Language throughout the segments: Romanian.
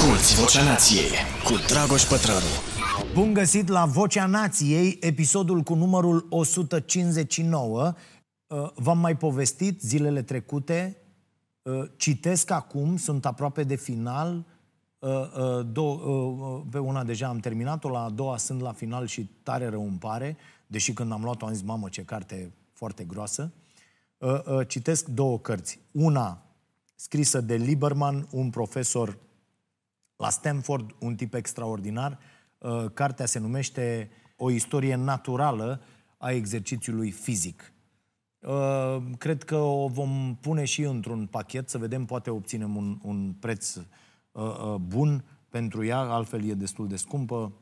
Asculți Vocea Nației cu Dragoș Pătrălu. Bun găsit la Vocea Nației, episodul cu numărul 159. Uh, V-am mai povestit zilele trecute, uh, citesc acum, sunt aproape de final, uh, pe una deja am terminat-o, la a doua sunt la final și tare rău îmi pare, deși când am luat-o am zis, mamă, ce carte foarte groasă. Citesc două cărți. Una scrisă de Lieberman, un profesor la Stanford, un tip extraordinar. Uh, cartea se numește O istorie naturală a exercițiului fizic. Uh, cred că o vom pune și într-un pachet, să vedem, poate obținem un, un preț uh, bun pentru ea, altfel e destul de scumpă,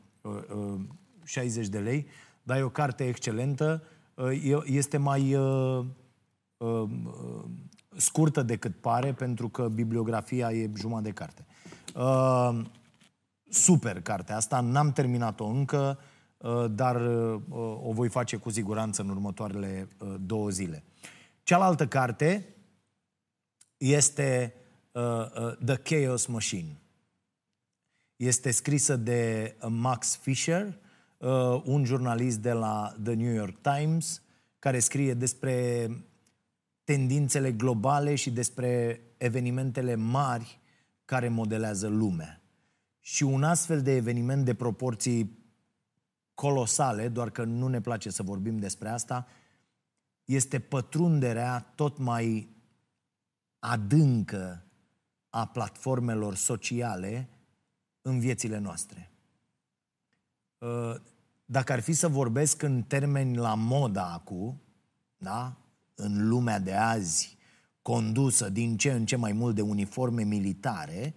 60 de lei, dar e o carte excelentă, este mai scurtă decât pare, pentru că bibliografia e jumătate de carte. Uh, super cartea asta, n-am terminat-o încă, uh, dar uh, o voi face cu siguranță în următoarele uh, două zile. Cealaltă carte este uh, uh, The Chaos Machine. Este scrisă de uh, Max Fisher, uh, un jurnalist de la The New York Times, care scrie despre tendințele globale și despre evenimentele mari care modelează lumea. Și un astfel de eveniment de proporții colosale, doar că nu ne place să vorbim despre asta, este pătrunderea tot mai adâncă a platformelor sociale în viețile noastre. Uh, dacă ar fi să vorbesc în termeni la moda acum, da? în lumea de azi, condusă din ce în ce mai mult de uniforme militare,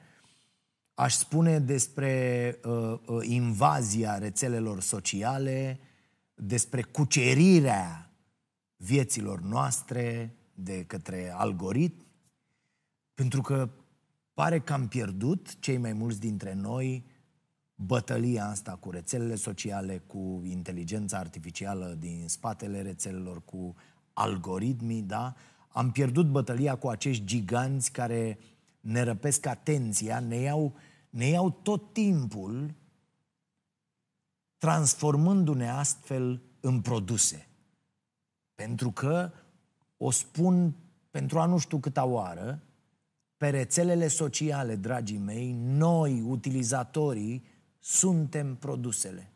aș spune despre uh, uh, invazia rețelelor sociale, despre cucerirea vieților noastre de către algoritmi, pentru că pare că am pierdut, cei mai mulți dintre noi, bătălia asta cu rețelele sociale, cu inteligența artificială din spatele rețelelor, cu algoritmii, da? Am pierdut bătălia cu acești giganți care ne răpesc atenția, ne iau, ne iau tot timpul transformându-ne astfel în produse. Pentru că, o spun pentru a nu știu câta oară, pe rețelele sociale, dragii mei, noi, utilizatorii, suntem produsele.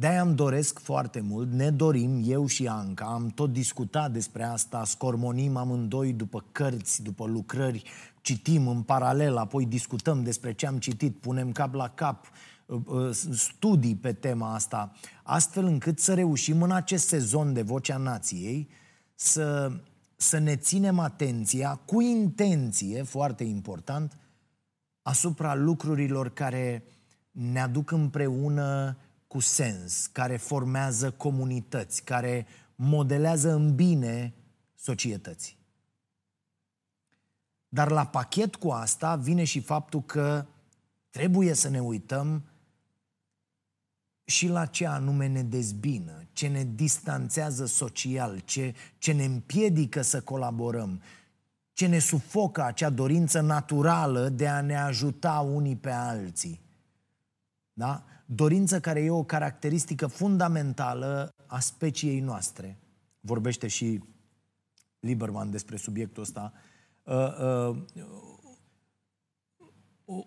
De-aia îmi doresc foarte mult, ne dorim, eu și Anca, am tot discutat despre asta, scormonim amândoi după cărți, după lucrări, citim în paralel, apoi discutăm despre ce am citit, punem cap la cap, uh, uh, studii pe tema asta, astfel încât să reușim în acest sezon de Vocea Nației să, să ne ținem atenția cu intenție, foarte important, asupra lucrurilor care ne aduc împreună cu sens, care formează comunități, care modelează în bine societății. Dar la pachet cu asta vine și faptul că trebuie să ne uităm și la ce anume ne dezbină, ce ne distanțează social, ce, ce ne împiedică să colaborăm, ce ne sufocă acea dorință naturală de a ne ajuta unii pe alții. Da? Dorință care e o caracteristică fundamentală a speciei noastre. Vorbește și Lieberman despre subiectul ăsta. Uh, uh,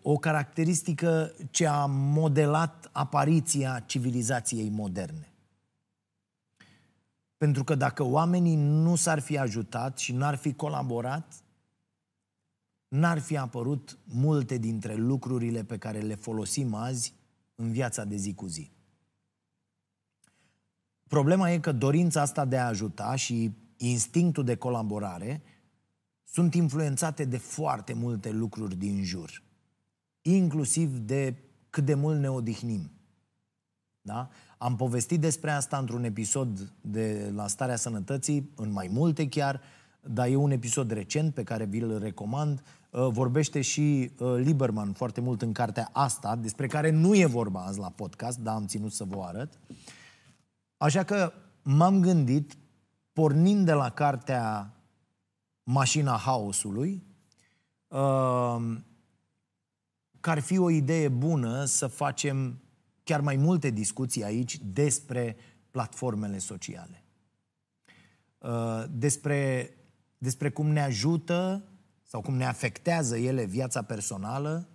o caracteristică ce a modelat apariția civilizației moderne. Pentru că dacă oamenii nu s-ar fi ajutat și n-ar fi colaborat, n-ar fi apărut multe dintre lucrurile pe care le folosim azi în viața de zi cu zi. Problema e că dorința asta de a ajuta și instinctul de colaborare sunt influențate de foarte multe lucruri din jur, inclusiv de cât de mult ne odihnim. Da? Am povestit despre asta într-un episod de la Starea Sănătății, în mai multe chiar, dar e un episod recent pe care vi-l recomand. Uh, vorbește și uh, Lieberman foarte mult în cartea asta, despre care nu e vorba azi la podcast, dar am ținut să vă arăt. Așa că m-am gândit, pornind de la cartea Mașina Haosului, uh, că ar fi o idee bună să facem chiar mai multe discuții aici despre platformele sociale. Uh, despre, despre cum ne ajută sau cum ne afectează ele viața personală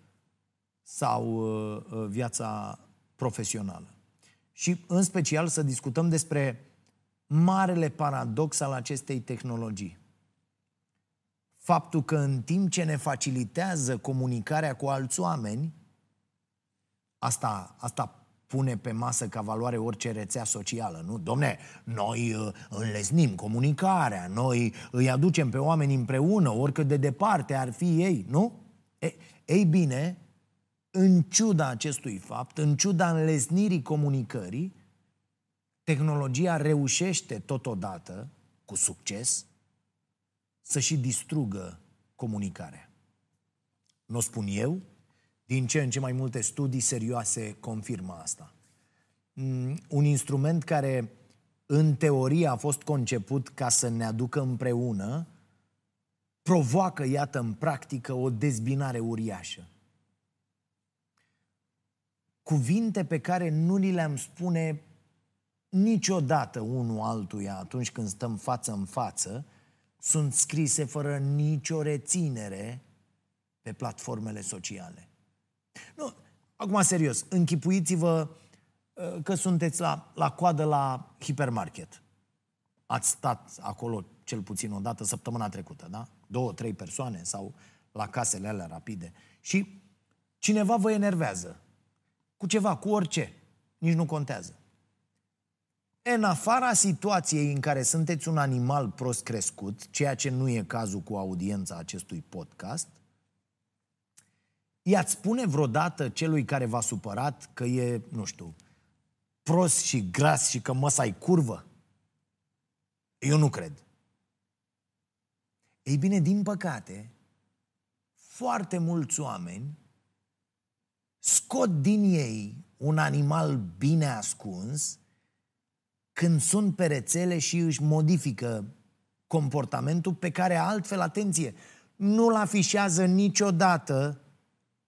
sau uh, uh, viața profesională. Și în special să discutăm despre marele paradox al acestei tehnologii. Faptul că în timp ce ne facilitează comunicarea cu alți oameni, asta, asta pune pe masă ca valoare orice rețea socială, nu? Domne, noi uh, înlesnim comunicarea, noi îi aducem pe oameni împreună, oricât de departe ar fi ei, nu? E, ei bine, în ciuda acestui fapt, în ciuda înlesnirii comunicării, tehnologia reușește totodată, cu succes, să și distrugă comunicarea. Nu o spun eu, din ce în ce mai multe studii serioase confirmă asta. Mm, un instrument care în teorie a fost conceput ca să ne aducă împreună, provoacă, iată, în practică o dezbinare uriașă. Cuvinte pe care nu ni le-am spune niciodată unul altuia atunci când stăm față în față, sunt scrise fără nicio reținere pe platformele sociale. Nu, acum serios, închipuiți-vă uh, că sunteți la, la coadă la hipermarket. Ați stat acolo cel puțin o dată săptămâna trecută, da? Două, trei persoane sau la casele alea rapide. Și cineva vă enervează. Cu ceva, cu orice. Nici nu contează. În afara situației în care sunteți un animal prost crescut, ceea ce nu e cazul cu audiența acestui podcast, i-ați spune vreodată celui care v-a supărat că e, nu știu, prost și gras și că măsa ai curvă? Eu nu cred. Ei bine, din păcate, foarte mulți oameni scot din ei un animal bine ascuns când sunt pe rețele și își modifică comportamentul pe care altfel, atenție, nu-l afișează niciodată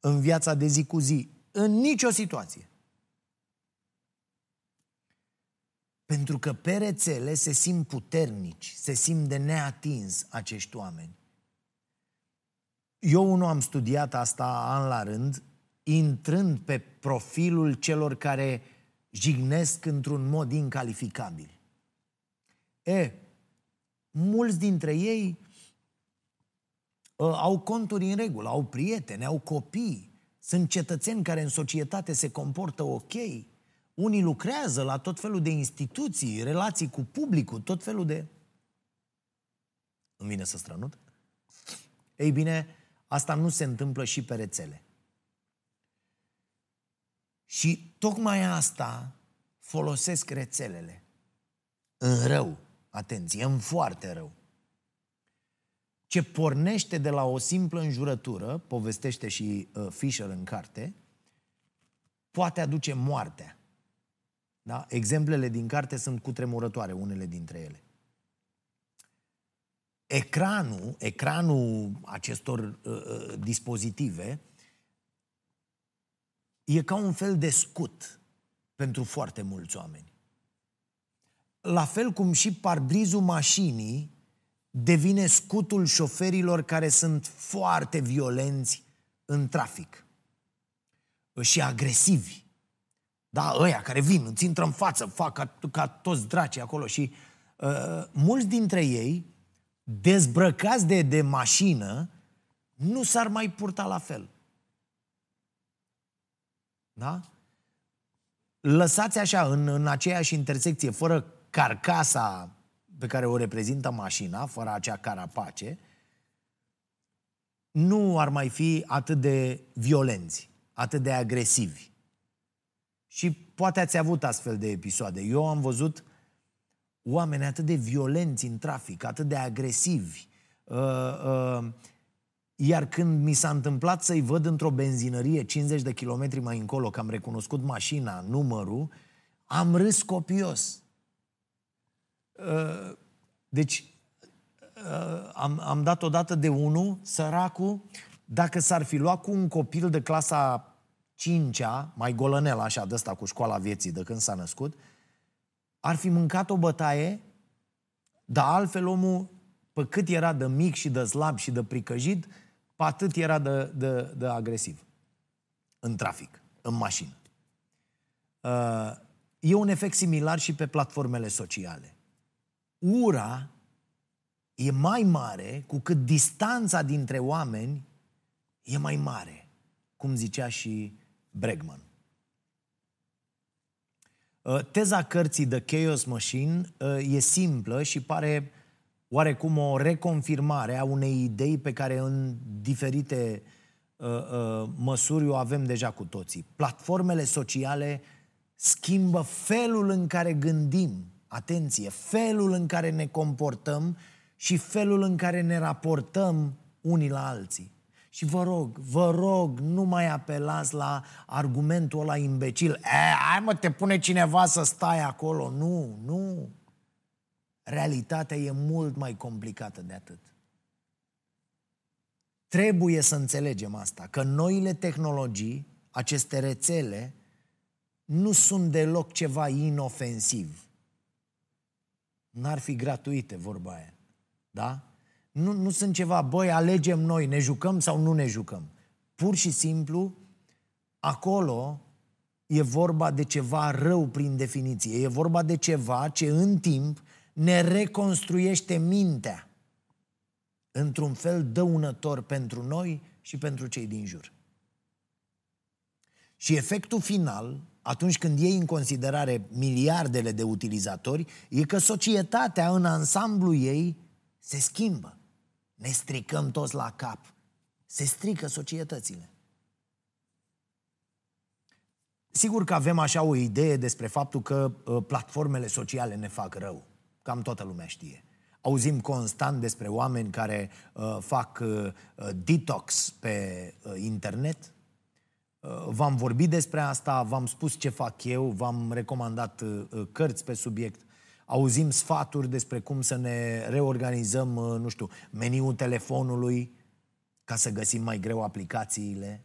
în viața de zi cu zi, în nicio situație. Pentru că pe rețele se simt puternici, se simt de neatins acești oameni. Eu nu am studiat asta an la rând, intrând pe profilul celor care jignesc într-un mod incalificabil. E, mulți dintre ei uh, au conturi în regulă, au prieteni, au copii, sunt cetățeni care în societate se comportă ok, unii lucrează la tot felul de instituții, relații cu publicul, tot felul de... Îmi vine să strănut? Ei bine, asta nu se întâmplă și pe rețele. Și tocmai asta folosesc rețelele. În rău. Atenție, în foarte rău. Ce pornește de la o simplă înjurătură, povestește și uh, Fisher în carte, poate aduce moartea. Da? Exemplele din carte sunt cutremurătoare, unele dintre ele. Ecranul, ecranul acestor uh, uh dispozitive e ca un fel de scut pentru foarte mulți oameni. La fel cum și parbrizul mașinii devine scutul șoferilor care sunt foarte violenți în trafic și agresivi. Da, ăia care vin, îți intră în față, fac ca, ca toți dracii acolo și uh, mulți dintre ei, dezbrăcați de, de mașină, nu s-ar mai purta la fel. Da? Lăsați așa, în, în aceeași intersecție, fără carcasa pe care o reprezintă mașina, fără acea carapace, nu ar mai fi atât de violenți, atât de agresivi. Și poate ați avut astfel de episoade. Eu am văzut oameni atât de violenți în trafic, atât de agresivi, uh, uh, iar când mi s-a întâmplat să-i văd într-o benzinărie 50 de kilometri mai încolo, că am recunoscut mașina, numărul, am râs copios. Uh, deci, uh, am, am dat odată de unul, săracul, dacă s-ar fi luat cu un copil de clasa 5-a, mai golănel așa de ăsta cu școala vieții de când s-a născut, ar fi mâncat o bătaie, dar altfel omul, pe cât era de mic și de slab și de pricăjit, pe atât era de, de, de agresiv în trafic, în mașină. Uh, e un efect similar și pe platformele sociale. Ura e mai mare cu cât distanța dintre oameni e mai mare, cum zicea și Bregman. Uh, teza cărții The Chaos Machine uh, e simplă și pare oarecum o reconfirmare a unei idei pe care în diferite uh, măsuri o avem deja cu toții. Platformele sociale schimbă felul în care gândim, atenție, felul în care ne comportăm și felul în care ne raportăm unii la alții. Și vă rog, vă rog, nu mai apelați la argumentul ăla imbecil. E, hai mă, te pune cineva să stai acolo. Nu, nu. Realitatea e mult mai complicată de atât. Trebuie să înțelegem asta, că noile tehnologii, aceste rețele, nu sunt deloc ceva inofensiv. N-ar fi gratuite, vorba aia. Da? Nu, nu sunt ceva, băi, alegem noi, ne jucăm sau nu ne jucăm. Pur și simplu, acolo e vorba de ceva rău prin definiție. E vorba de ceva ce în timp ne reconstruiește mintea într-un fel dăunător pentru noi și pentru cei din jur. Și efectul final, atunci când iei în considerare miliardele de utilizatori, e că societatea în ansamblu ei se schimbă ne stricăm toți la cap. Se strică societățile. Sigur că avem așa o idee despre faptul că uh, platformele sociale ne fac rău. Cam toată lumea știe. Auzim constant despre oameni care uh, fac uh, detox pe uh, internet. Uh, v-am vorbit despre asta, v-am spus ce fac eu, v-am recomandat uh, cărți pe subiect. Auzim sfaturi despre cum să ne reorganizăm, uh, nu știu, meniul telefonului ca să găsim mai greu aplicațiile,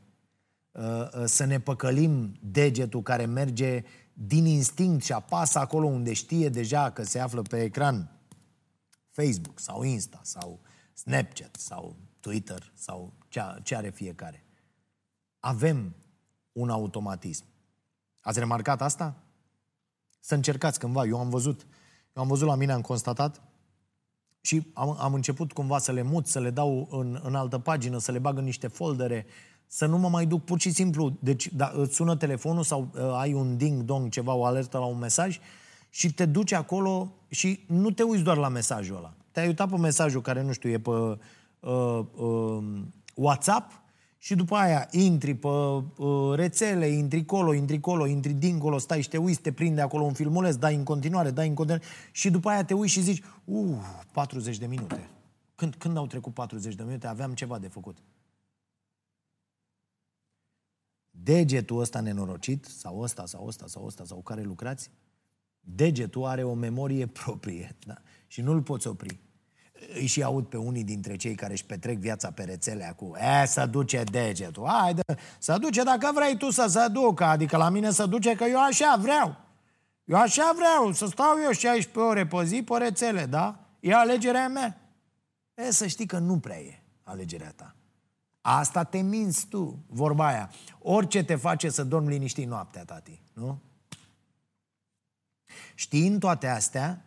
uh, uh, să ne păcălim degetul care merge din instinct și apasă acolo unde știe deja că se află pe ecran. Facebook sau Insta sau Snapchat sau Twitter sau ce are fiecare. Avem un automatism. Ați remarcat asta? Să încercați cândva. Eu am văzut eu am văzut la mine, am constatat și am, am început cumva să le mut, să le dau în, în altă pagină, să le bag în niște foldere, să nu mă mai duc pur și simplu. Deci da, îți sună telefonul sau uh, ai un ding-dong, ceva, o alertă la un mesaj și te duci acolo și nu te uiți doar la mesajul ăla. Te-ai uitat pe mesajul care, nu știu, e pe uh, uh, WhatsApp și după aia intri pe uh, rețele, intri colo, intri colo, intri dincolo, stai și te uiți, te prinde acolo un filmuleț, dai în continuare, dai în continuare și după aia te uiți și zici, uh, 40 de minute. Când, când au trecut 40 de minute, aveam ceva de făcut. Degetul ăsta nenorocit, sau ăsta, sau ăsta, sau ăsta, sau care lucrați, degetul are o memorie proprie da? și nu-l poți opri își și aud pe unii dintre cei care își petrec viața pe rețele acum. E, să duce degetul. Haide, să duce dacă vrei tu să se ducă. Adică la mine să duce că eu așa vreau. Eu așa vreau, să stau eu 16 ore pe zi pe rețele, da? E alegerea mea. E, să știi că nu prea e alegerea ta. Asta te minți tu, vorba aia. Orice te face să dormi liniștit noaptea, tati, nu? Știind toate astea,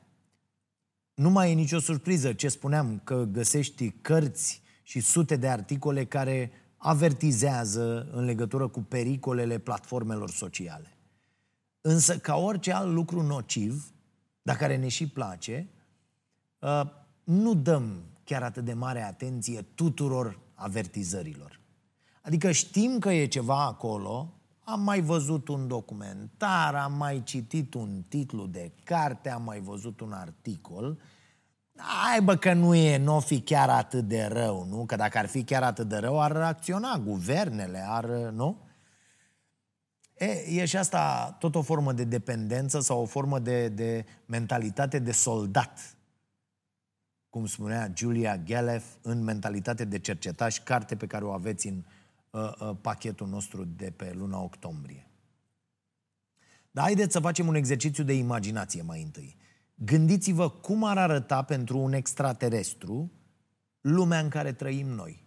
nu mai e nicio surpriză ce spuneam, că găsești cărți și sute de articole care avertizează în legătură cu pericolele platformelor sociale. Însă, ca orice alt lucru nociv, dar care ne și place, ă, nu dăm chiar atât de mare atenție tuturor avertizărilor. Adică știm că e ceva acolo, am mai văzut un documentar, am mai citit un titlu de carte, am mai văzut un articol. Hai bă că nu e, nu o fi chiar atât de rău, nu? Că dacă ar fi chiar atât de rău, ar reacționa guvernele, ar, nu? E, e și asta tot o formă de dependență sau o formă de, de mentalitate de soldat cum spunea Julia Galef, în Mentalitate de cercetaș, carte pe care o aveți în uh, uh, pachetul nostru de pe luna octombrie. Dar haideți să facem un exercițiu de imaginație mai întâi. Gândiți-vă cum ar arăta pentru un extraterestru lumea în care trăim noi.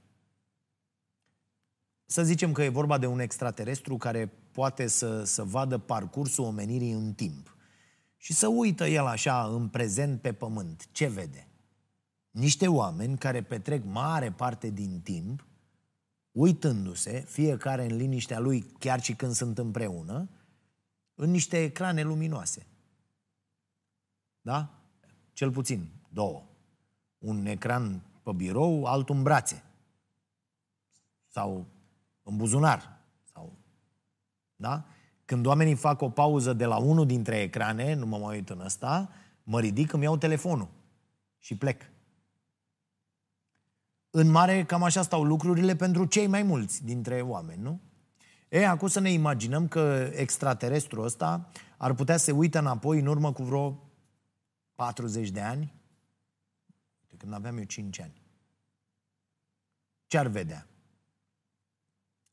Să zicem că e vorba de un extraterestru care poate să, să vadă parcursul omenirii în timp. Și să uită el așa în prezent pe pământ. Ce vede? Niște oameni care petrec mare parte din timp uitându-se, fiecare în liniștea lui, chiar și când sunt împreună, în niște ecrane luminoase. Da? Cel puțin două. Un ecran pe birou, altul în brațe. Sau în buzunar. Sau... Da? Când oamenii fac o pauză de la unul dintre ecrane, nu mă mai uit în ăsta, mă ridic, îmi iau telefonul și plec. În mare, cam așa stau lucrurile pentru cei mai mulți dintre oameni, nu? E, acum să ne imaginăm că extraterestrul ăsta ar putea să se uite înapoi în urmă cu vreo 40 de ani, de când aveam eu 5 ani. Ce ar vedea?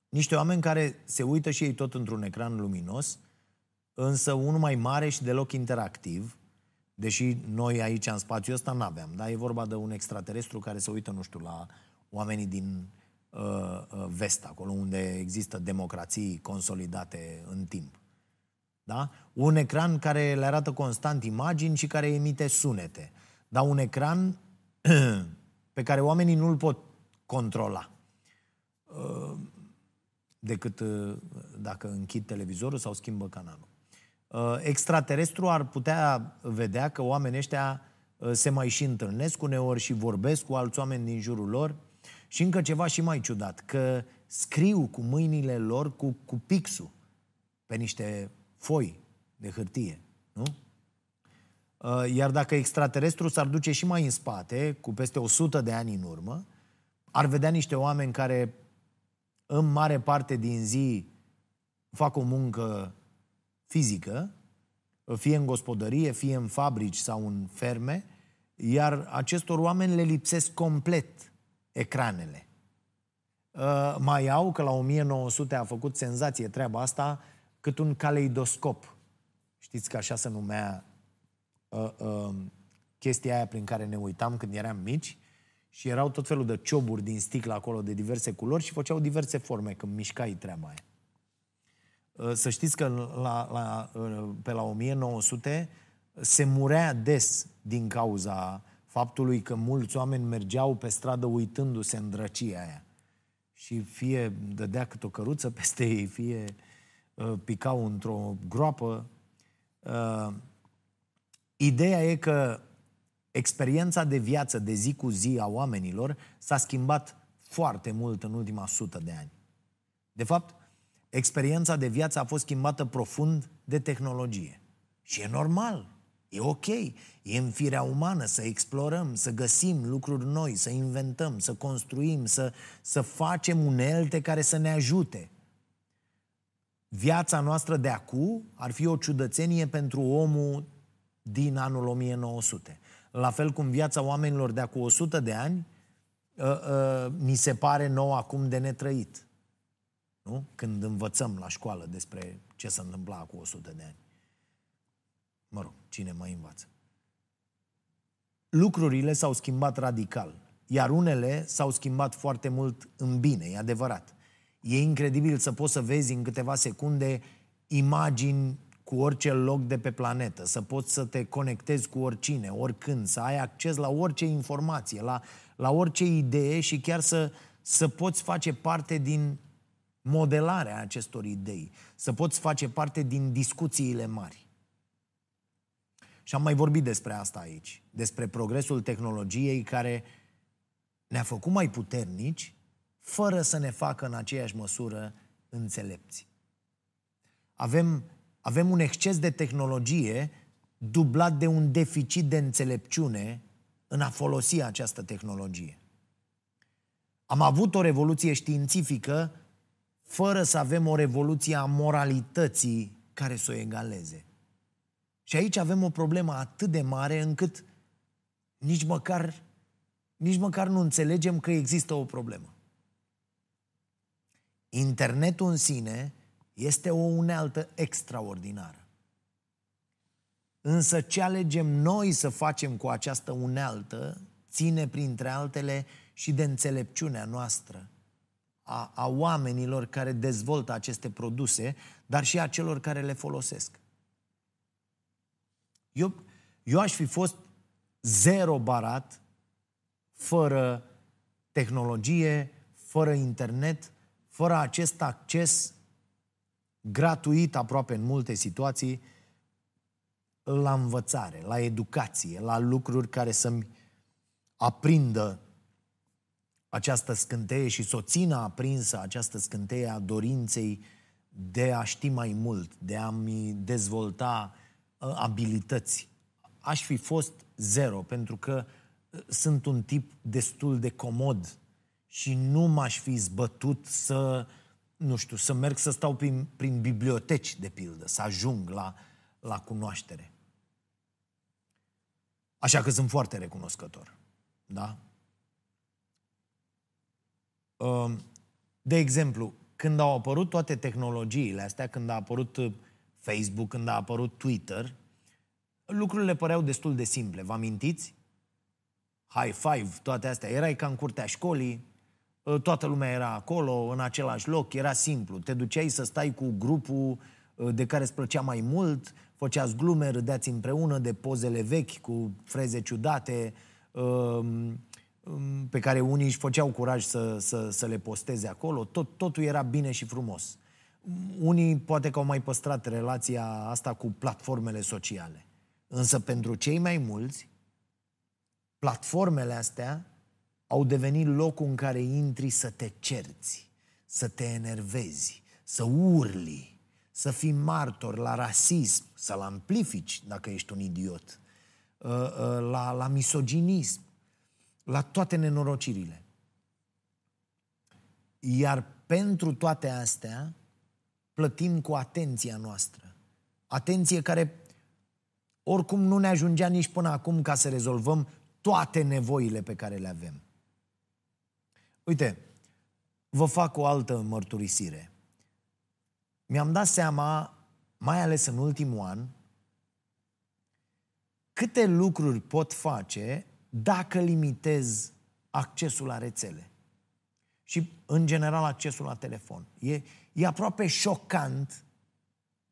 Niște oameni care se uită și ei tot într-un ecran luminos, însă unul mai mare și deloc interactiv, deși noi aici în spațiul ăsta nu aveam, da? E vorba de un extraterestru care se uită, nu știu, la oamenii din uh, uh, vest, acolo unde există democrații consolidate în timp. Da? Un ecran care le arată constant imagini și care emite sunete. Dar un ecran pe care oamenii nu îl pot controla. Uh, decât uh, dacă închid televizorul sau schimbă canalul. Uh, extraterestru ar putea vedea că oamenii ăștia se mai și întâlnesc uneori și vorbesc cu alți oameni din jurul lor și încă ceva și mai ciudat, că scriu cu mâinile lor cu, cu pixul pe niște foi de hârtie, nu? Iar dacă extraterestru s-ar duce și mai în spate, cu peste 100 de ani în urmă, ar vedea niște oameni care în mare parte din zi fac o muncă fizică, fie în gospodărie, fie în fabrici sau în ferme, iar acestor oameni le lipsesc complet ecranele. Uh, mai au că la 1900 a făcut senzație treaba asta cât un caleidoscop. Știți că așa se numea uh, uh, chestia aia prin care ne uitam când eram mici și erau tot felul de cioburi din sticlă acolo de diverse culori și făceau diverse forme când mișcai treaba aia. Uh, să știți că la, la, uh, pe la 1900 se murea des din cauza faptului că mulți oameni mergeau pe stradă uitându-se în drăcia aia. Și fie dădea cât o căruță peste ei, fie uh, picau într-o groapă. Uh, ideea e că experiența de viață de zi cu zi a oamenilor s-a schimbat foarte mult în ultima sută de ani. De fapt, experiența de viață a fost schimbată profund de tehnologie. Și e normal, e ok, e în firea umană să explorăm, să găsim lucruri noi, să inventăm, să construim, să, să facem unelte care să ne ajute. Viața noastră de acum ar fi o ciudățenie pentru omul din anul 1900 la fel cum viața oamenilor de acum 100 de ani uh, uh, mi se pare nou acum de netrăit. Nu? Când învățăm la școală despre ce se întâmpla cu 100 de ani. Mă rog, cine mai învață? Lucrurile s-au schimbat radical, iar unele s-au schimbat foarte mult în bine, e adevărat. E incredibil să poți să vezi în câteva secunde imagini cu orice loc de pe planetă, să poți să te conectezi cu oricine, oricând, să ai acces la orice informație, la, la orice idee și chiar să, să poți face parte din modelarea acestor idei, să poți face parte din discuțiile mari. Și am mai vorbit despre asta aici, despre progresul tehnologiei care ne-a făcut mai puternici, fără să ne facă în aceeași măsură înțelepți. Avem avem un exces de tehnologie dublat de un deficit de înțelepciune în a folosi această tehnologie. Am avut o revoluție științifică fără să avem o revoluție a moralității care să o egaleze. Și aici avem o problemă atât de mare încât nici măcar nici măcar nu înțelegem că există o problemă. Internetul în sine este o unealtă extraordinară. Însă ce alegem noi să facem cu această unealtă ține, printre altele, și de înțelepciunea noastră, a, a oamenilor care dezvoltă aceste produse, dar și a celor care le folosesc. Eu, eu aș fi fost zero barat, fără tehnologie, fără internet, fără acest acces gratuit aproape în multe situații la învățare, la educație, la lucruri care să-mi aprindă această scânteie și să o țină aprinsă această scânteie a dorinței de a ști mai mult, de a-mi dezvolta uh, abilități. Aș fi fost zero, pentru că uh, sunt un tip destul de comod și nu m-aș fi zbătut să, nu știu, să merg să stau prin, prin biblioteci, de pildă, să ajung la, la cunoaștere. Așa că sunt foarte recunoscător. Da? Um, de exemplu, când au apărut toate tehnologiile astea, când a apărut uh, Facebook, când a apărut Twitter, lucrurile păreau destul de simple. Vă amintiți? High five, toate astea. Erai ca în curtea școlii, uh, toată lumea era acolo, în același loc, era simplu. Te duceai să stai cu grupul uh, de care îți plăcea mai mult, făceați glume, râdeați împreună de pozele vechi cu freze ciudate, um, um, pe care unii își făceau curaj să, să, să le posteze acolo. Tot, totul era bine și frumos. Unii poate că au mai păstrat relația asta cu platformele sociale. Însă pentru cei mai mulți, platformele astea au devenit locul în care intri să te cerți, să te enervezi, să urli, să fii martor la rasism, să-l amplifici dacă ești un idiot, uh, uh, la, la misoginism, la toate nenorocirile. Iar pentru toate astea plătim cu atenția noastră. Atenție care oricum nu ne ajungea nici până acum ca să rezolvăm toate nevoile pe care le avem. Uite, vă fac o altă mărturisire mi-am dat seama, mai ales în ultimul an, câte lucruri pot face dacă limitez accesul la rețele. Și, în general, accesul la telefon. E, e aproape șocant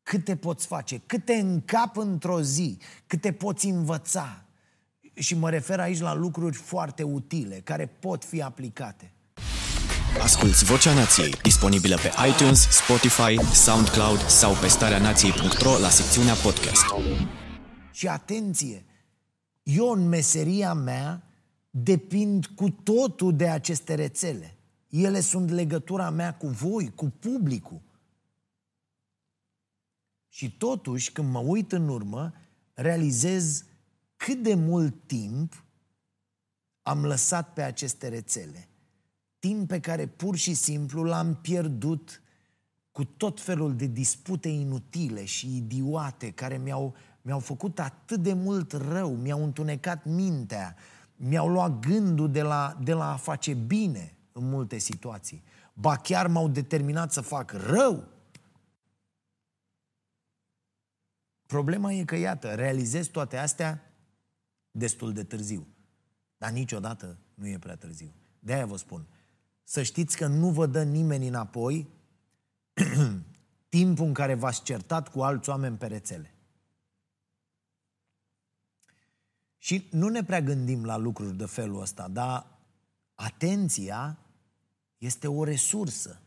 câte poți face, câte încap într-o zi, câte poți învăța. Și mă refer aici la lucruri foarte utile, care pot fi aplicate. Asculți Vocea Nației, disponibilă pe iTunes, Spotify, SoundCloud sau pe starea nației.ro la secțiunea podcast. Și atenție, eu în meseria mea depind cu totul de aceste rețele. Ele sunt legătura mea cu voi, cu publicul. Și totuși, când mă uit în urmă, realizez cât de mult timp am lăsat pe aceste rețele timp pe care pur și simplu l-am pierdut cu tot felul de dispute inutile și idiote care mi-au, mi-au făcut atât de mult rău, mi-au întunecat mintea, mi-au luat gândul de la, de la a face bine în multe situații. Ba chiar m-au determinat să fac rău. Problema e că, iată, realizez toate astea destul de târziu. Dar niciodată nu e prea târziu. De-aia vă spun, să știți că nu vă dă nimeni înapoi timpul în care v-ați certat cu alți oameni pe rețele. Și nu ne prea gândim la lucruri de felul ăsta, dar atenția este o resursă.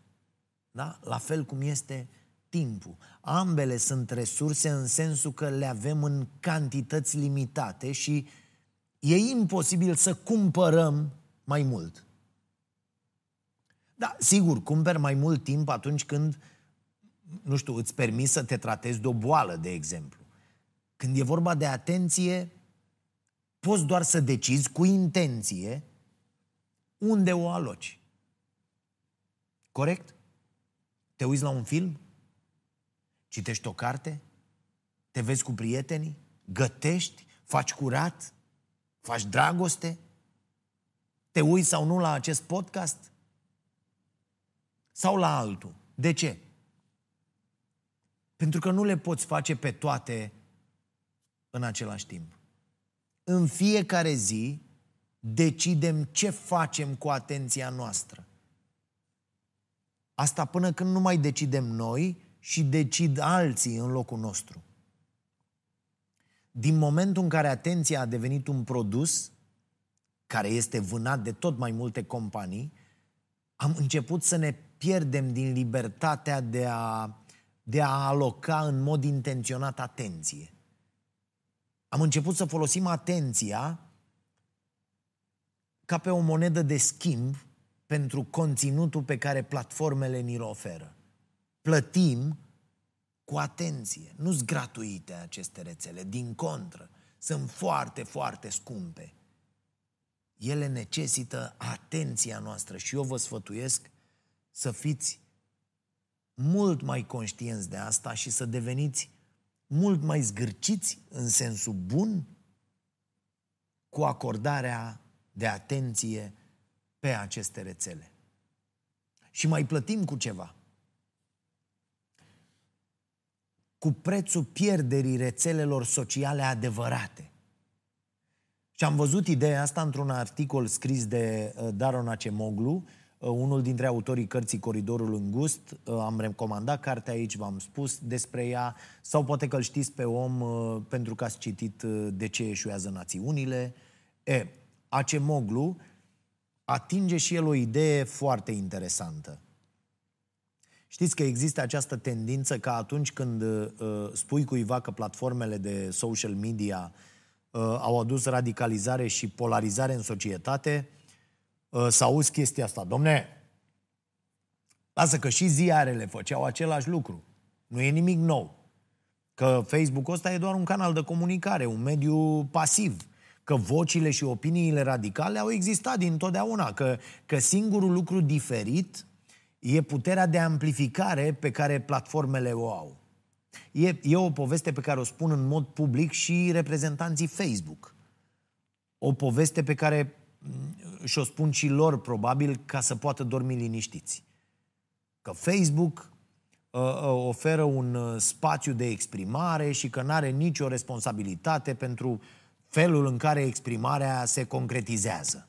Da? La fel cum este timpul. Ambele sunt resurse în sensul că le avem în cantități limitate și e imposibil să cumpărăm mai mult. Da, sigur, cumperi mai mult timp atunci când, nu știu, îți permis să te tratezi de o boală, de exemplu. Când e vorba de atenție, poți doar să decizi cu intenție unde o aloci. Corect? Te uiți la un film? Citești o carte? Te vezi cu prietenii? Gătești? Faci curat? Faci dragoste? Te uiți sau nu la acest podcast? Sau la altul? De ce? Pentru că nu le poți face pe toate în același timp. În fiecare zi decidem ce facem cu atenția noastră. Asta până când nu mai decidem noi și decid alții în locul nostru. Din momentul în care atenția a devenit un produs care este vânat de tot mai multe companii, am început să ne pierdem din libertatea de a, de a aloca în mod intenționat atenție. Am început să folosim atenția ca pe o monedă de schimb pentru conținutul pe care platformele ni-l oferă. Plătim cu atenție. Nu sunt gratuite aceste rețele, din contră. Sunt foarte, foarte scumpe. Ele necesită atenția noastră și eu vă sfătuiesc să fiți mult mai conștienți de asta și să deveniți mult mai zgârciți în sensul bun cu acordarea de atenție pe aceste rețele. Și mai plătim cu ceva. Cu prețul pierderii rețelelor sociale adevărate. Și am văzut ideea asta într-un articol scris de uh, Daron Acemoglu, uh, unul dintre autorii cărții Coridorul Îngust. Uh, am recomandat cartea aici, v-am spus despre ea, sau poate că îl știți pe om pentru că ați citit De ce eșuează națiunile. E, Acemoglu atinge și el o idee foarte interesantă. Știți că există această tendință că atunci când uh, spui cuiva că platformele de social media uh, au adus radicalizare și polarizare în societate, uh, să auzi chestia asta. Domne, lasă că și ziarele făceau același lucru. Nu e nimic nou. Că Facebook-ul ăsta e doar un canal de comunicare, un mediu pasiv că vocile și opiniile radicale au existat dintotdeauna, că, că singurul lucru diferit e puterea de amplificare pe care platformele o au. E, e o poveste pe care o spun în mod public și reprezentanții Facebook. O poveste pe care mm, și-o spun și lor, probabil, ca să poată dormi liniștiți. Că Facebook uh, uh, oferă un uh, spațiu de exprimare și că nu are nicio responsabilitate pentru felul în care exprimarea se concretizează.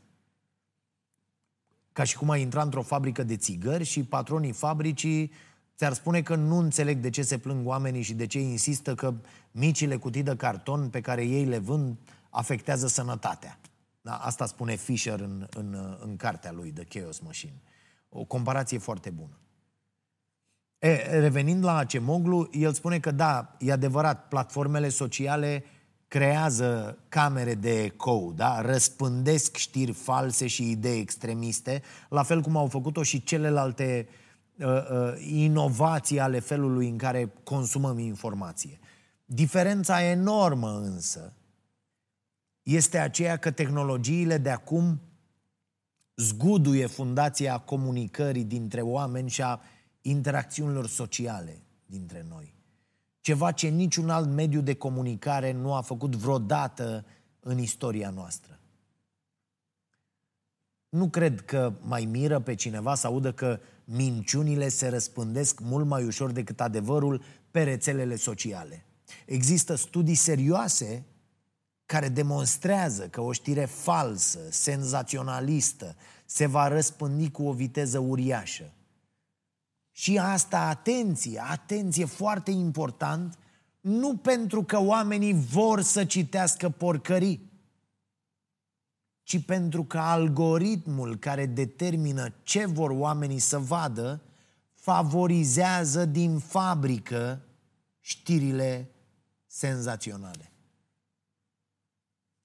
Ca și cum ai intra într-o fabrică de țigări și patronii fabricii ți-ar spune că nu înțeleg de ce se plâng oamenii și de ce insistă că micile cutii de carton pe care ei le vând afectează sănătatea. Da? Asta spune Fisher în, în, în cartea lui, The Chaos Machine. O comparație foarte bună. E, revenind la Acemoglu, el spune că da, e adevărat, platformele sociale creează camere de ecou, da? răspândesc știri false și idei extremiste, la fel cum au făcut-o și celelalte uh, uh, inovații ale felului în care consumăm informație. Diferența enormă însă este aceea că tehnologiile de acum zguduie fundația comunicării dintre oameni și a interacțiunilor sociale dintre noi. Ceva ce niciun alt mediu de comunicare nu a făcut vreodată în istoria noastră. Nu cred că mai miră pe cineva să audă că minciunile se răspândesc mult mai ușor decât adevărul pe rețelele sociale. Există studii serioase care demonstrează că o știre falsă, senzaționalistă, se va răspândi cu o viteză uriașă. Și asta, atenție, atenție, foarte important, nu pentru că oamenii vor să citească porcării, ci pentru că algoritmul care determină ce vor oamenii să vadă favorizează din fabrică știrile senzaționale.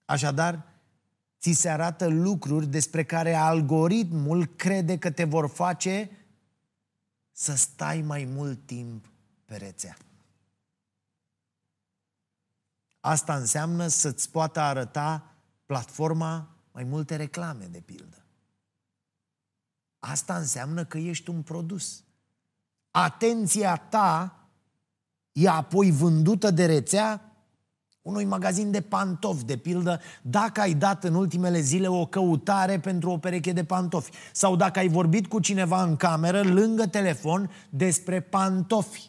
Așadar, ți se arată lucruri despre care algoritmul crede că te vor face să stai mai mult timp pe rețea. Asta înseamnă să-ți poată arăta platforma mai multe reclame, de pildă. Asta înseamnă că ești un produs. Atenția ta e apoi vândută de rețea unui magazin de pantofi, de pildă, dacă ai dat în ultimele zile o căutare pentru o pereche de pantofi sau dacă ai vorbit cu cineva în cameră, lângă telefon, despre pantofi.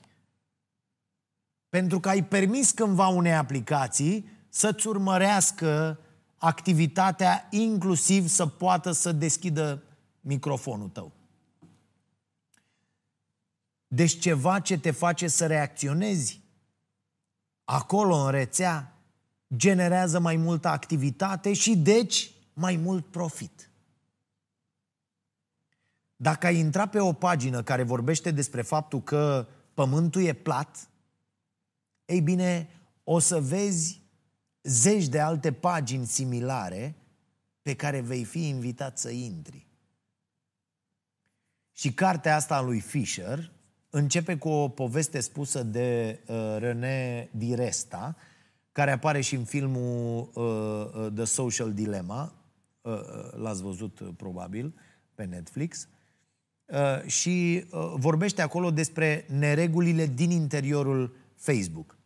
Pentru că ai permis cândva unei aplicații să-ți urmărească activitatea, inclusiv să poată să deschidă microfonul tău. Deci ceva ce te face să reacționezi acolo în rețea generează mai multă activitate și deci mai mult profit. Dacă ai intra pe o pagină care vorbește despre faptul că pământul e plat, ei bine, o să vezi zeci de alte pagini similare pe care vei fi invitat să intri. Și cartea asta a lui Fisher începe cu o poveste spusă de uh, René Diresta, care apare și în filmul uh, uh, The Social Dilemma, uh, uh, l-ați văzut uh, probabil pe Netflix, uh, și uh, vorbește acolo despre neregulile din interiorul Facebook.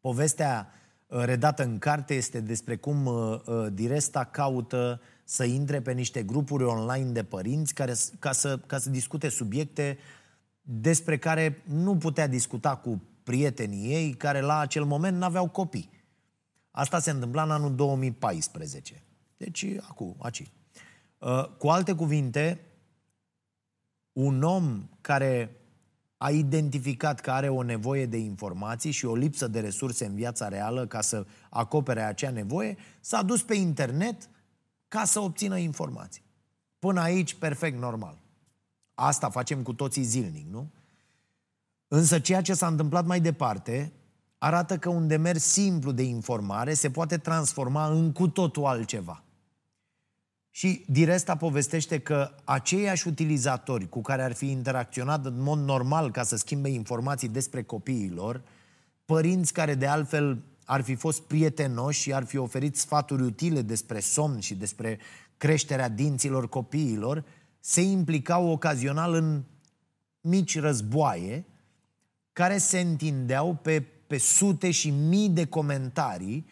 Povestea uh, redată în carte este despre cum uh, uh, Diresta caută să intre pe niște grupuri online de părinți care, ca, să, ca să discute subiecte despre care nu putea discuta cu prietenii ei care la acel moment n-aveau copii. Asta se întâmpla în anul 2014. Deci, acum, aci. Uh, cu alte cuvinte, un om care a identificat că are o nevoie de informații și o lipsă de resurse în viața reală ca să acopere acea nevoie, s-a dus pe internet ca să obțină informații. Până aici, perfect normal. Asta facem cu toții zilnic, nu? Însă ceea ce s-a întâmplat mai departe arată că un demers simplu de informare se poate transforma în cu totul altceva. Și Diresta povestește că aceiași utilizatori cu care ar fi interacționat în mod normal ca să schimbe informații despre copiilor, părinți care de altfel ar fi fost prietenoși și ar fi oferit sfaturi utile despre somn și despre creșterea dinților copiilor, se implicau ocazional în mici războaie care se întindeau pe, pe sute și mii de comentarii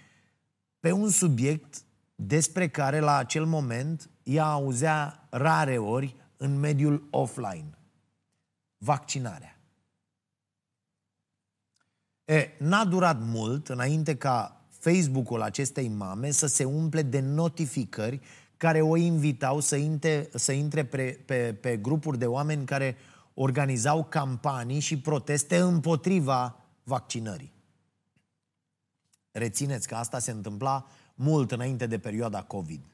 pe un subiect despre care la acel moment ea auzea rare ori în mediul offline. Vaccinarea. E, n-a durat mult înainte ca Facebook-ul acestei mame să se umple de notificări care o invitau să intre, să intre pe, pe, pe grupuri de oameni care organizau campanii și proteste împotriva vaccinării. Rețineți că asta se întâmpla mult înainte de perioada COVID.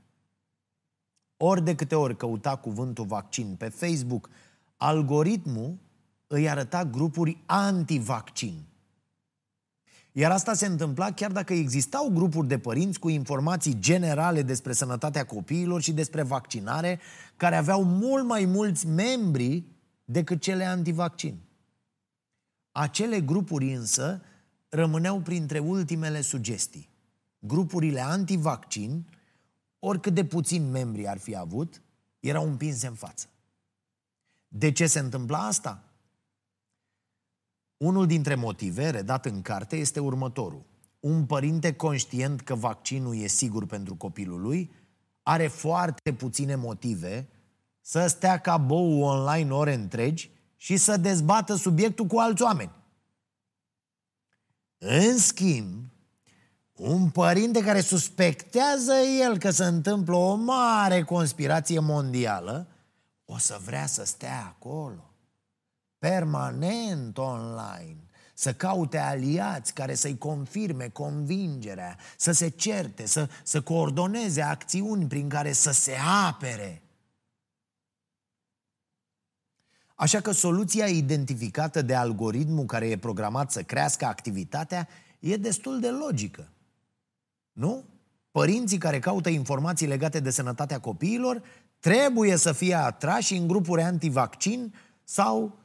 Ori de câte ori căuta cuvântul vaccin pe Facebook, algoritmul îi arăta grupuri anti-vaccin. Iar asta se întâmpla chiar dacă existau grupuri de părinți cu informații generale despre sănătatea copiilor și despre vaccinare, care aveau mult mai mulți membri decât cele antivaccin. Acele grupuri însă rămâneau printre ultimele sugestii. Grupurile antivaccin, oricât de puțin membri ar fi avut, erau împinse în față. De ce se întâmpla asta? Unul dintre motive, redat în carte, este următorul. Un părinte conștient că vaccinul e sigur pentru copilul lui are foarte puține motive să stea ca bou online ore întregi și să dezbată subiectul cu alți oameni. În schimb, un părinte care suspectează el că se întâmplă o mare conspirație mondială, o să vrea să stea acolo, permanent online, să caute aliați care să-i confirme convingerea, să se certe, să, să coordoneze acțiuni prin care să se apere. Așa că soluția identificată de algoritmul care e programat să crească activitatea e destul de logică. Nu? Părinții care caută informații legate de sănătatea copiilor trebuie să fie atrași în grupuri antivaccin sau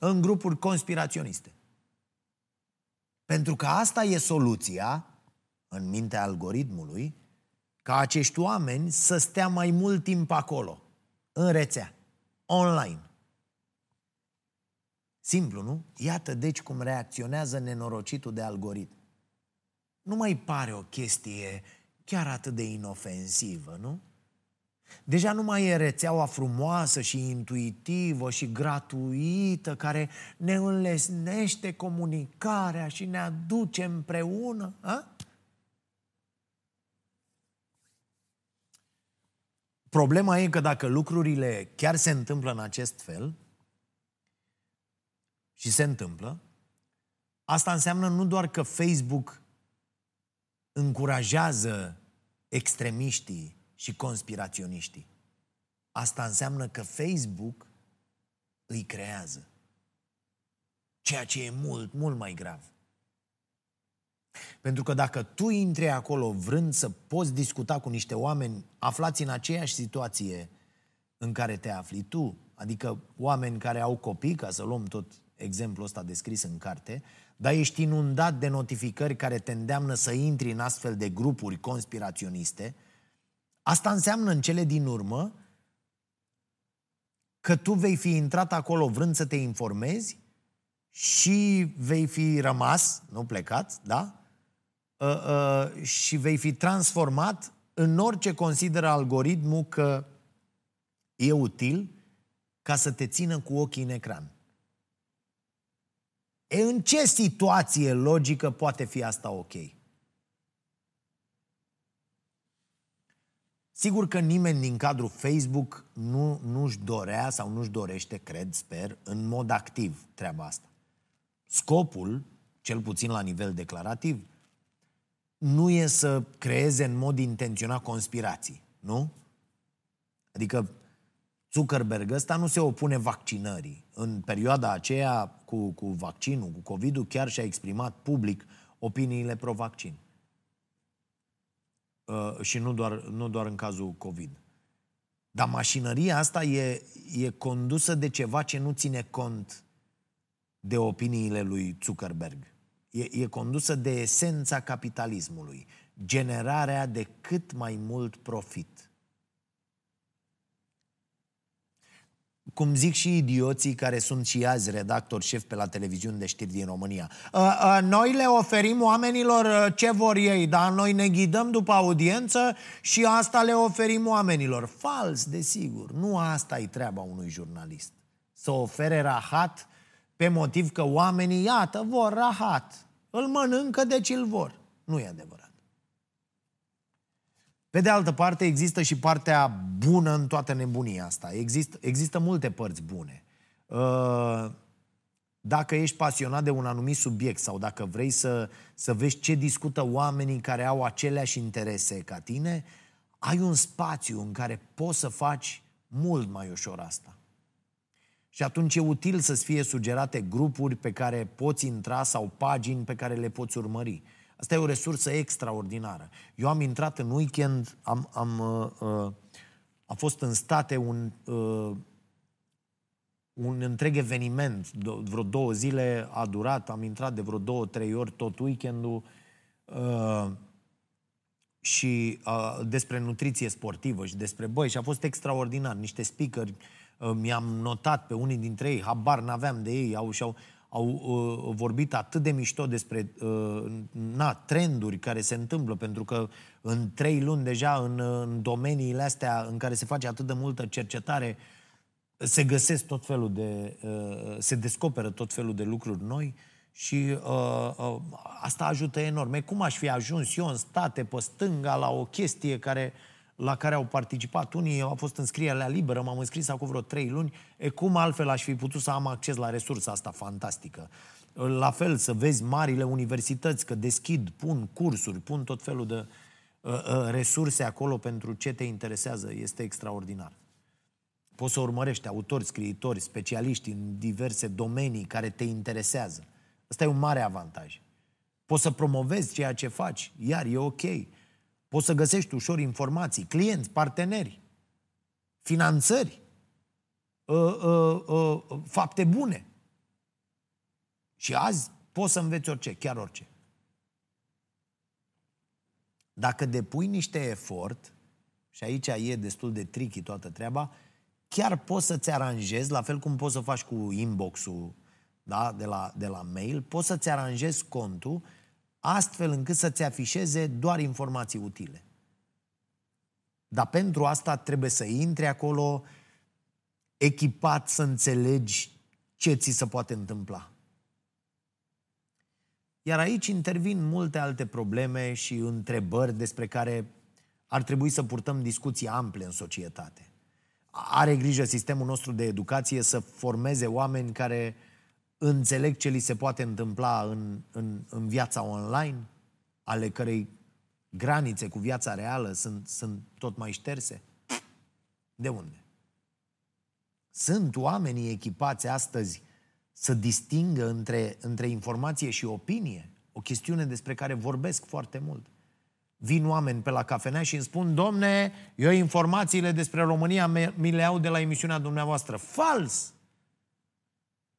în grupuri conspiraționiste. Pentru că asta e soluția, în mintea algoritmului, ca acești oameni să stea mai mult timp acolo, în rețea, online. Simplu, nu? Iată deci cum reacționează nenorocitul de algoritm. nu mai pare o chestie chiar atât de inofensivă, nu? Deja nu mai e rețeaua frumoasă și intuitivă și gratuită care ne înlesnește comunicarea și ne aduce împreună. A? Problema e că dacă lucrurile chiar se întâmplă în acest fel, și se întâmplă, asta înseamnă nu doar că Facebook încurajează extremiștii și conspiraționiștii. Asta înseamnă că Facebook îi creează. Ceea ce e mult, mult mai grav. Pentru că dacă tu intri acolo vrând să poți discuta cu niște oameni aflați în aceeași situație în care te afli tu, adică oameni care au copii, ca să luăm tot exemplul ăsta descris în carte, dar ești inundat de notificări care te îndeamnă să intri în astfel de grupuri conspiraționiste, asta înseamnă în cele din urmă că tu vei fi intrat acolo vrând să te informezi și vei fi rămas, nu plecat, da? Uh, uh, și vei fi transformat în orice consideră algoritmul că e util ca să te țină cu ochii în ecran. E, în ce situație logică poate fi asta ok? Sigur că nimeni din cadrul Facebook nu, nu-și dorea sau nu-și dorește, cred, sper, în mod activ treaba asta. Scopul, cel puțin la nivel declarativ, nu e să creeze în mod intenționat conspirații, nu? Adică Zuckerberg ăsta nu se opune vaccinării. În perioada aceea cu, cu vaccinul, cu COVID-ul, chiar și-a exprimat public opiniile pro-vaccin. Uh, și nu doar, nu doar în cazul COVID. Dar mașinăria asta e, e condusă de ceva ce nu ține cont de opiniile lui Zuckerberg. E, e condusă de esența capitalismului, generarea de cât mai mult profit. Cum zic și idioții care sunt și azi redactori șef pe la televiziuni de știri din România. Noi le oferim oamenilor ce vor ei, dar noi ne ghidăm după audiență și asta le oferim oamenilor. Fals, desigur. Nu asta e treaba unui jurnalist. Să ofere rahat pe motiv că oamenii, iată, vor rahat. Îl mănâncă, deci îl vor. Nu e adevărat. Pe de altă parte, există și partea bună în toată nebunia asta. Există, există multe părți bune. Uh, dacă ești pasionat de un anumit subiect sau dacă vrei să, să vezi ce discută oamenii care au aceleași interese ca tine, ai un spațiu în care poți să faci mult mai ușor asta. Și atunci e util să-ți fie sugerate grupuri pe care poți intra sau pagini pe care le poți urmări. Asta e o resursă extraordinară. Eu am intrat în weekend, am, am, uh, uh, a fost în state un, uh, un întreg eveniment, do- vreo două zile a durat, am intrat de vreo două, trei ori tot weekendul uh, și uh, despre nutriție sportivă și despre băi și a fost extraordinar. Niște speakeri uh, mi-am notat pe unii dintre ei, habar n-aveam de ei, au, și-au, au uh, vorbit atât de mișto despre uh, na, trenduri care se întâmplă, pentru că în trei luni deja în, în domeniile astea în care se face atât de multă cercetare, se găsesc tot felul de, uh, se descoperă tot felul de lucruri noi și uh, uh, asta ajută enorm. E cum aș fi ajuns eu în state pe stânga la o chestie care uh, la care au participat unii, au fost înscrierea liberă, m-am înscris acum vreo trei luni, e cum altfel aș fi putut să am acces la resursa asta fantastică. La fel, să vezi marile universități că deschid, pun cursuri, pun tot felul de uh, uh, resurse acolo pentru ce te interesează, este extraordinar. Poți să urmărești autori, scriitori, specialiști în diverse domenii care te interesează. Ăsta e un mare avantaj. Poți să promovezi ceea ce faci, iar e ok. Poți să găsești ușor informații, clienți, parteneri, finanțări, uh, uh, uh, fapte bune. Și azi poți să înveți orice, chiar orice. Dacă depui niște efort, și aici e destul de tricky toată treaba, chiar poți să-ți aranjezi, la fel cum poți să faci cu inbox-ul da, de, la, de la mail, poți să-ți aranjezi contul astfel încât să-ți afișeze doar informații utile. Dar pentru asta trebuie să intri acolo echipat să înțelegi ce ți se poate întâmpla. Iar aici intervin multe alte probleme și întrebări despre care ar trebui să purtăm discuții ample în societate. Are grijă sistemul nostru de educație să formeze oameni care înțeleg ce li se poate întâmpla în, în, în viața online, ale cărei granițe cu viața reală sunt, sunt tot mai șterse? De unde? Sunt oamenii echipați astăzi să distingă între, între informație și opinie, o chestiune despre care vorbesc foarte mult. Vin oameni pe la cafenea și îmi spun, domne, eu informațiile despre România mi le iau de la emisiunea dumneavoastră. Fals!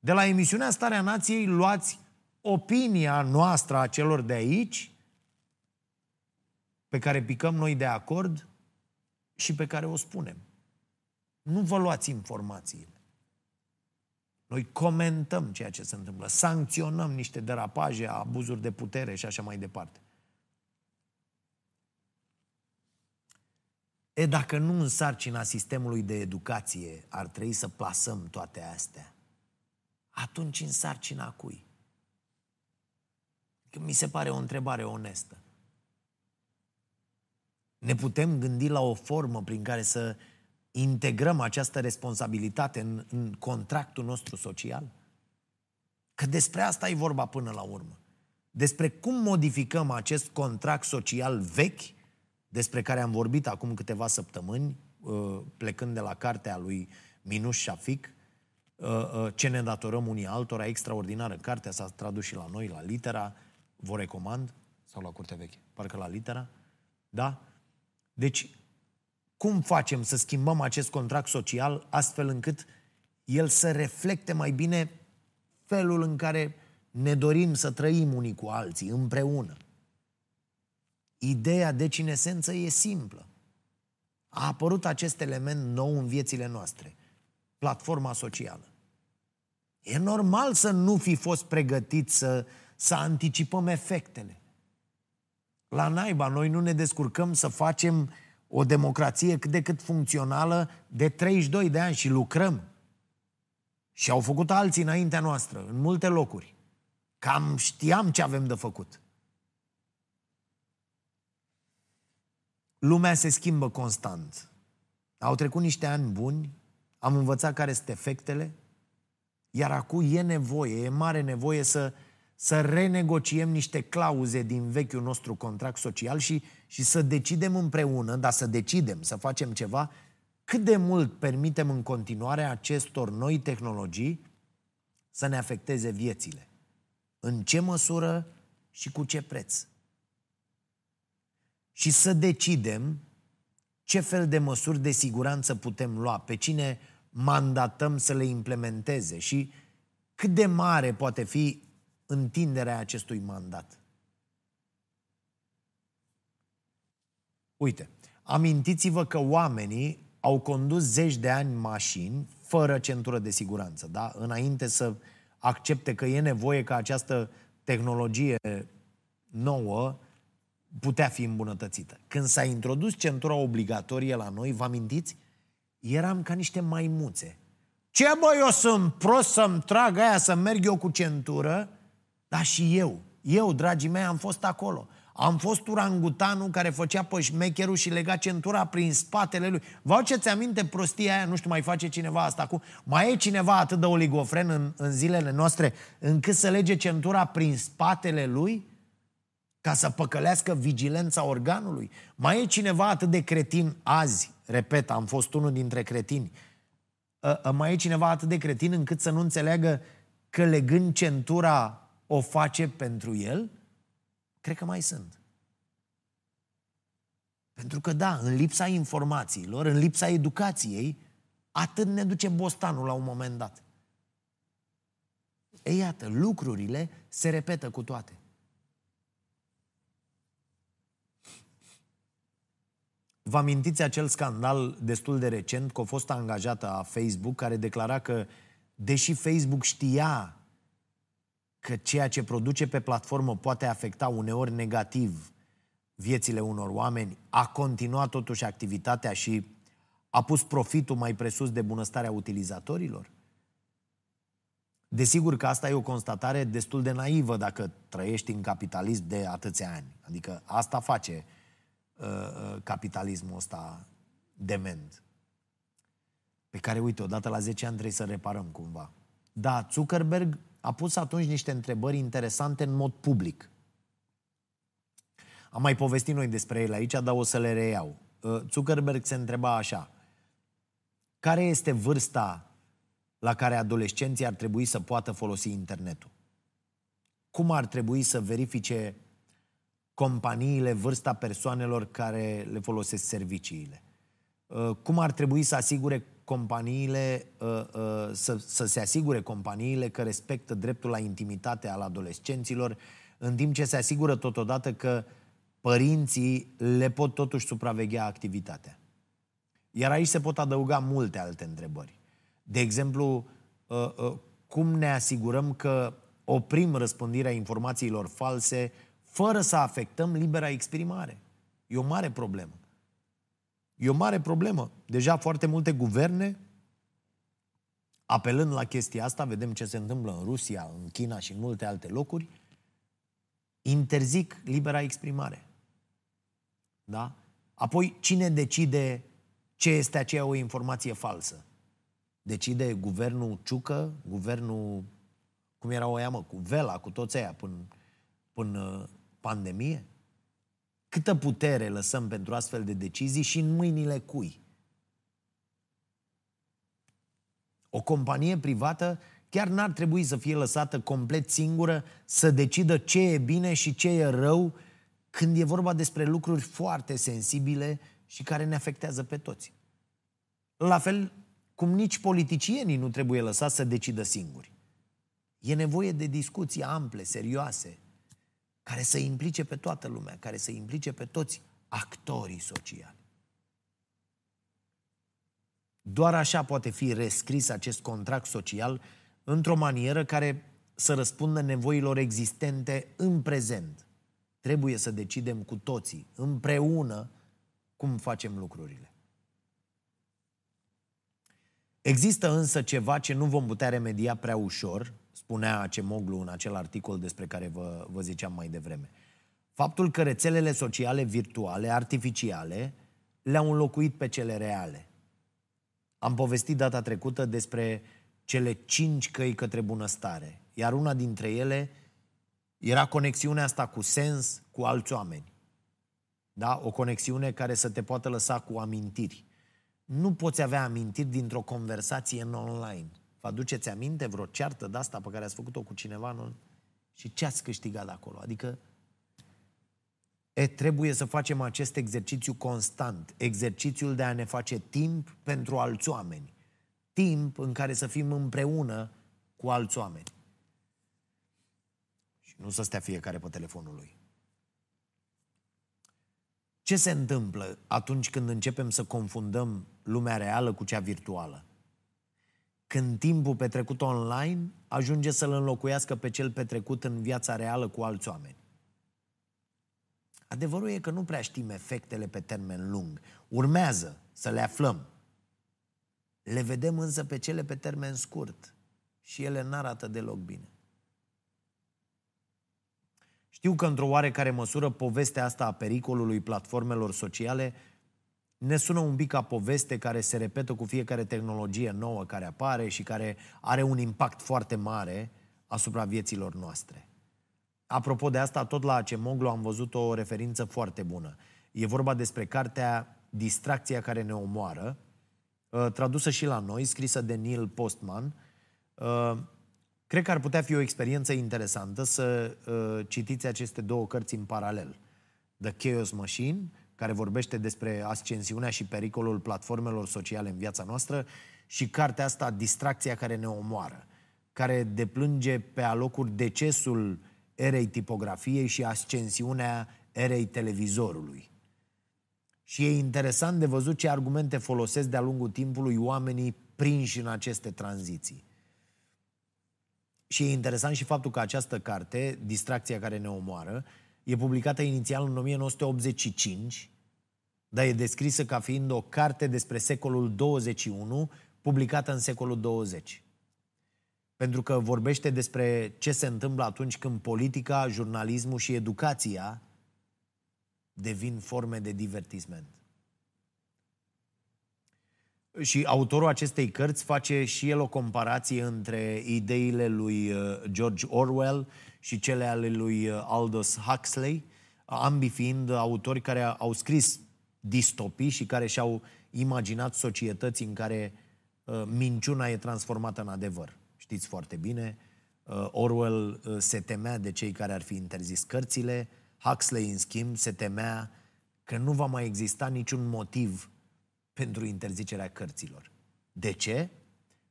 De la emisiunea Starea Nației luați opinia noastră a celor de aici, pe care picăm noi de acord și pe care o spunem. Nu vă luați informațiile. Noi comentăm ceea ce se întâmplă, sancționăm niște derapaje, abuzuri de putere și așa mai departe. E, dacă nu în sarcina sistemului de educație ar trebui să plasăm toate astea, atunci în sarcina cui? Că mi se pare o întrebare onestă. Ne putem gândi la o formă prin care să integrăm această responsabilitate în, în contractul nostru social? Că despre asta e vorba până la urmă. Despre cum modificăm acest contract social vechi, despre care am vorbit acum câteva săptămâni, uh, plecând de la cartea lui Minuș Șafic, uh, uh, ce ne datorăm unii altora, extraordinară. Cartea s-a tradus și la noi, la litera, vă recomand, sau la curte veche, parcă la litera, da? Deci, cum facem să schimbăm acest contract social astfel încât el să reflecte mai bine felul în care ne dorim să trăim unii cu alții, împreună? Ideea, deci, în esență, e simplă. A apărut acest element nou în viețile noastre, platforma socială. E normal să nu fi fost pregătit să, să anticipăm efectele. La naiba, noi nu ne descurcăm să facem o democrație cât de cât funcțională de 32 de ani și lucrăm. Și au făcut alții înaintea noastră, în multe locuri. Cam știam ce avem de făcut. Lumea se schimbă constant. Au trecut niște ani buni, am învățat care sunt efectele, iar acum e nevoie, e mare nevoie să să renegociem niște clauze din vechiul nostru contract social și, și să decidem împreună, dar să decidem să facem ceva, cât de mult permitem în continuare acestor noi tehnologii să ne afecteze viețile. În ce măsură și cu ce preț. Și să decidem ce fel de măsuri de siguranță putem lua, pe cine mandatăm să le implementeze și cât de mare poate fi întinderea acestui mandat. Uite, amintiți-vă că oamenii au condus zeci de ani mașini fără centură de siguranță, da? Înainte să accepte că e nevoie ca această tehnologie nouă putea fi îmbunătățită. Când s-a introdus centura obligatorie la noi, vă amintiți? Eram ca niște maimuțe. Ce bă, eu sunt prost să-mi trag aia, să merg eu cu centură? Da, și eu. Eu, dragii mei, am fost acolo. Am fost urangutanul care făcea pe șmecherul și lega centura prin spatele lui. Vă ce aminte prostia aia? Nu știu, mai face cineva asta acum? Mai e cineva atât de oligofren în, în zilele noastre încât să lege centura prin spatele lui? Ca să păcălească vigilența organului? Mai e cineva atât de cretin azi? Repet, am fost unul dintre cretini. Ă, ă, mai e cineva atât de cretin încât să nu înțeleagă că legând centura o face pentru el? Cred că mai sunt. Pentru că, da, în lipsa informațiilor, în lipsa educației, atât ne duce bostanul la un moment dat. E iată, lucrurile se repetă cu toate. Vă amintiți acel scandal destul de recent cu o fost angajată a Facebook care declara că, deși Facebook știa că ceea ce produce pe platformă poate afecta uneori negativ viețile unor oameni, a continuat totuși activitatea și a pus profitul mai presus de bunăstarea utilizatorilor? Desigur că asta e o constatare destul de naivă dacă trăiești în capitalism de atâția ani. Adică asta face uh, uh capitalismul ăsta dement. Pe care, uite, odată la 10 ani trebuie să reparăm cumva. Da, Zuckerberg a pus atunci niște întrebări interesante în mod public. Am mai povestit noi despre el aici, dar o să le reiau. Uh, Zuckerberg se întreba așa. Care este vârsta la care adolescenții ar trebui să poată folosi internetul? Cum ar trebui să verifice companiile vârsta persoanelor care le folosesc serviciile? Uh, cum ar trebui să asigure companiile, uh, să, să se asigure companiile că respectă dreptul la intimitate al adolescenților, în timp ce se asigură totodată că părinții le pot totuși supraveghea activitatea. Iar aici se pot adăuga multe alte întrebări. De exemplu, uh, uh, cum ne asigurăm că oprim răspândirea informațiilor false fără să afectăm libera exprimare? E o mare problemă. E o mare problemă. Deja foarte multe guverne, apelând la chestia asta, vedem ce se întâmplă în Rusia, în China și în multe alte locuri, interzic libera exprimare. Da? Apoi, cine decide ce este aceea o informație falsă? Decide guvernul Ciucă, guvernul, cum era o mă, cu Vela, cu toți aia, până, până pandemie? Câtă putere lăsăm pentru astfel de decizii și în mâinile cui? O companie privată chiar n-ar trebui să fie lăsată complet singură să decidă ce e bine și ce e rău când e vorba despre lucruri foarte sensibile și care ne afectează pe toți. La fel cum nici politicienii nu trebuie lăsați să decidă singuri. E nevoie de discuții ample, serioase, care să implice pe toată lumea, care să implice pe toți actorii sociali. Doar așa poate fi rescris acest contract social într-o manieră care să răspundă nevoilor existente în prezent. Trebuie să decidem cu toții, împreună, cum facem lucrurile. Există însă ceva ce nu vom putea remedia prea ușor, spunea Acemoglu în acel articol despre care vă, vă ziceam mai devreme. Faptul că rețelele sociale virtuale, artificiale, le-au înlocuit pe cele reale. Am povestit data trecută despre cele cinci căi către bunăstare, iar una dintre ele era conexiunea asta cu sens, cu alți oameni. Da? O conexiune care să te poată lăsa cu amintiri. Nu poți avea amintiri dintr-o conversație în online. Vă aduceți aminte vreo ceartă de asta pe care ați făcut-o cu cineva în... și ce ați câștigat de acolo? Adică e, trebuie să facem acest exercițiu constant, exercițiul de a ne face timp pentru alți oameni. Timp în care să fim împreună cu alți oameni. Și nu să stea fiecare pe telefonul lui. Ce se întâmplă atunci când începem să confundăm lumea reală cu cea virtuală? Când timpul petrecut online ajunge să-l înlocuiască pe cel petrecut în viața reală cu alți oameni. Adevărul e că nu prea știm efectele pe termen lung. Urmează să le aflăm. Le vedem însă pe cele pe termen scurt și ele n-arată deloc bine. Știu că într-o oarecare măsură povestea asta a pericolului platformelor sociale ne sună un pic ca poveste care se repetă cu fiecare tehnologie nouă care apare și care are un impact foarte mare asupra vieților noastre. Apropo de asta, tot la Acemoglu am văzut o referință foarte bună. E vorba despre cartea Distracția care ne omoară, uh, tradusă și la noi, scrisă de Neil Postman, uh, Cred că ar putea fi o experiență interesantă să uh, citiți aceste două cărți în paralel. The Chaos Machine, care vorbește despre ascensiunea și pericolul platformelor sociale în viața noastră, și cartea asta, Distracția care ne omoară, care deplânge pe alocuri decesul erei tipografiei și ascensiunea erei televizorului. Și e interesant de văzut ce argumente folosesc de-a lungul timpului oamenii prinși în aceste tranziții. Și e interesant și faptul că această carte, Distracția care ne omoară, e publicată inițial în 1985, dar e descrisă ca fiind o carte despre secolul 21, publicată în secolul 20. Pentru că vorbește despre ce se întâmplă atunci când politica, jurnalismul și educația devin forme de divertisment. Și autorul acestei cărți face și el o comparație între ideile lui uh, George Orwell și cele ale lui uh, Aldous Huxley, ambii fiind autori care au scris distopii și care și-au imaginat societăți în care uh, minciuna e transformată în adevăr. Știți foarte bine, Orwell se temea de cei care ar fi interzis cărțile, Huxley, în schimb, se temea că nu va mai exista niciun motiv pentru interzicerea cărților. De ce?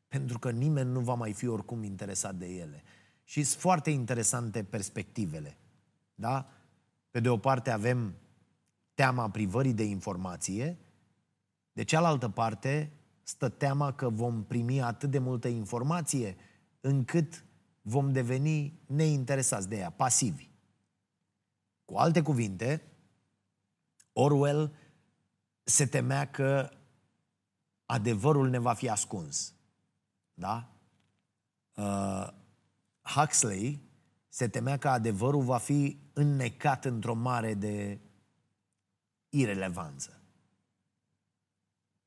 Pentru că nimeni nu va mai fi oricum interesat de ele. Și sunt foarte interesante perspectivele. Da? Pe de o parte avem teama privării de informație, de cealaltă parte stă teama că vom primi atât de multă informație încât vom deveni neinteresați de ea, pasivi. Cu alte cuvinte, Orwell se temea că adevărul ne va fi ascuns. Da? Uh, Huxley se temea că adevărul va fi înnecat într-o mare de irelevanță.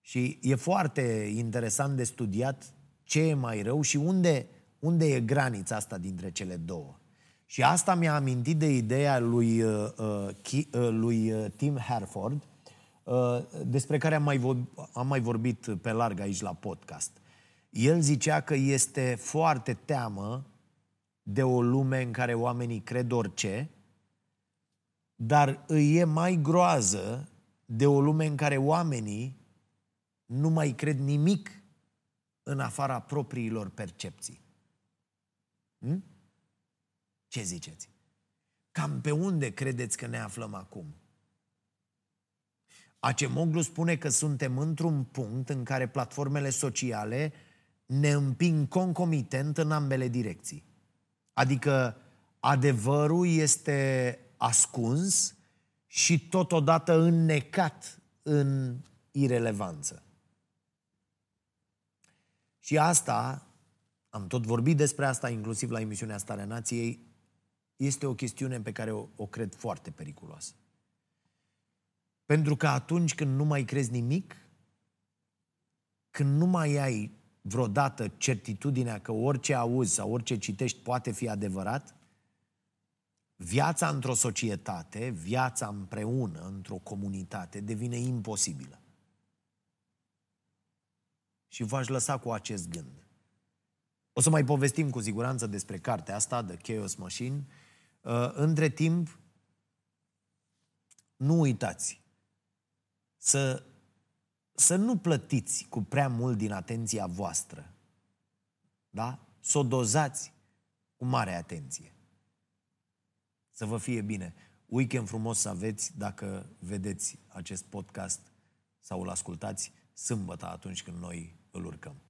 Și e foarte interesant de studiat ce e mai rău și unde, unde e granița asta dintre cele două. Și asta mi-a amintit de ideea lui, uh, uh, uh, lui uh, Tim Herford, uh, despre care am mai, vorbit, am mai vorbit pe larg aici la podcast. El zicea că este foarte teamă de o lume în care oamenii cred orice, dar îi e mai groază de o lume în care oamenii nu mai cred nimic în afara propriilor percepții. Hm? Ce ziceți? Cam pe unde credeți că ne aflăm acum? Acemoglu spune că suntem într-un punct în care platformele sociale ne împing concomitent în ambele direcții. Adică adevărul este ascuns și totodată înnecat în irelevanță. Și asta, am tot vorbit despre asta, inclusiv la emisiunea Starea Nației, este o chestiune pe care o, o cred foarte periculoasă. Pentru că atunci când nu mai crezi nimic, când nu mai ai vreodată certitudinea că orice auzi sau orice citești poate fi adevărat, viața într-o societate, viața împreună într-o comunitate devine imposibilă. Și v-aș lăsa cu acest gând. O să mai povestim cu siguranță despre cartea asta, The Chaos Machine. Uh, între timp, nu uitați să, să nu plătiți cu prea mult din atenția voastră. Da? Să o dozați cu mare atenție. Să vă fie bine. Weekend frumos să aveți dacă vedeți acest podcast sau îl ascultați sâmbătă atunci când noi îl urcăm.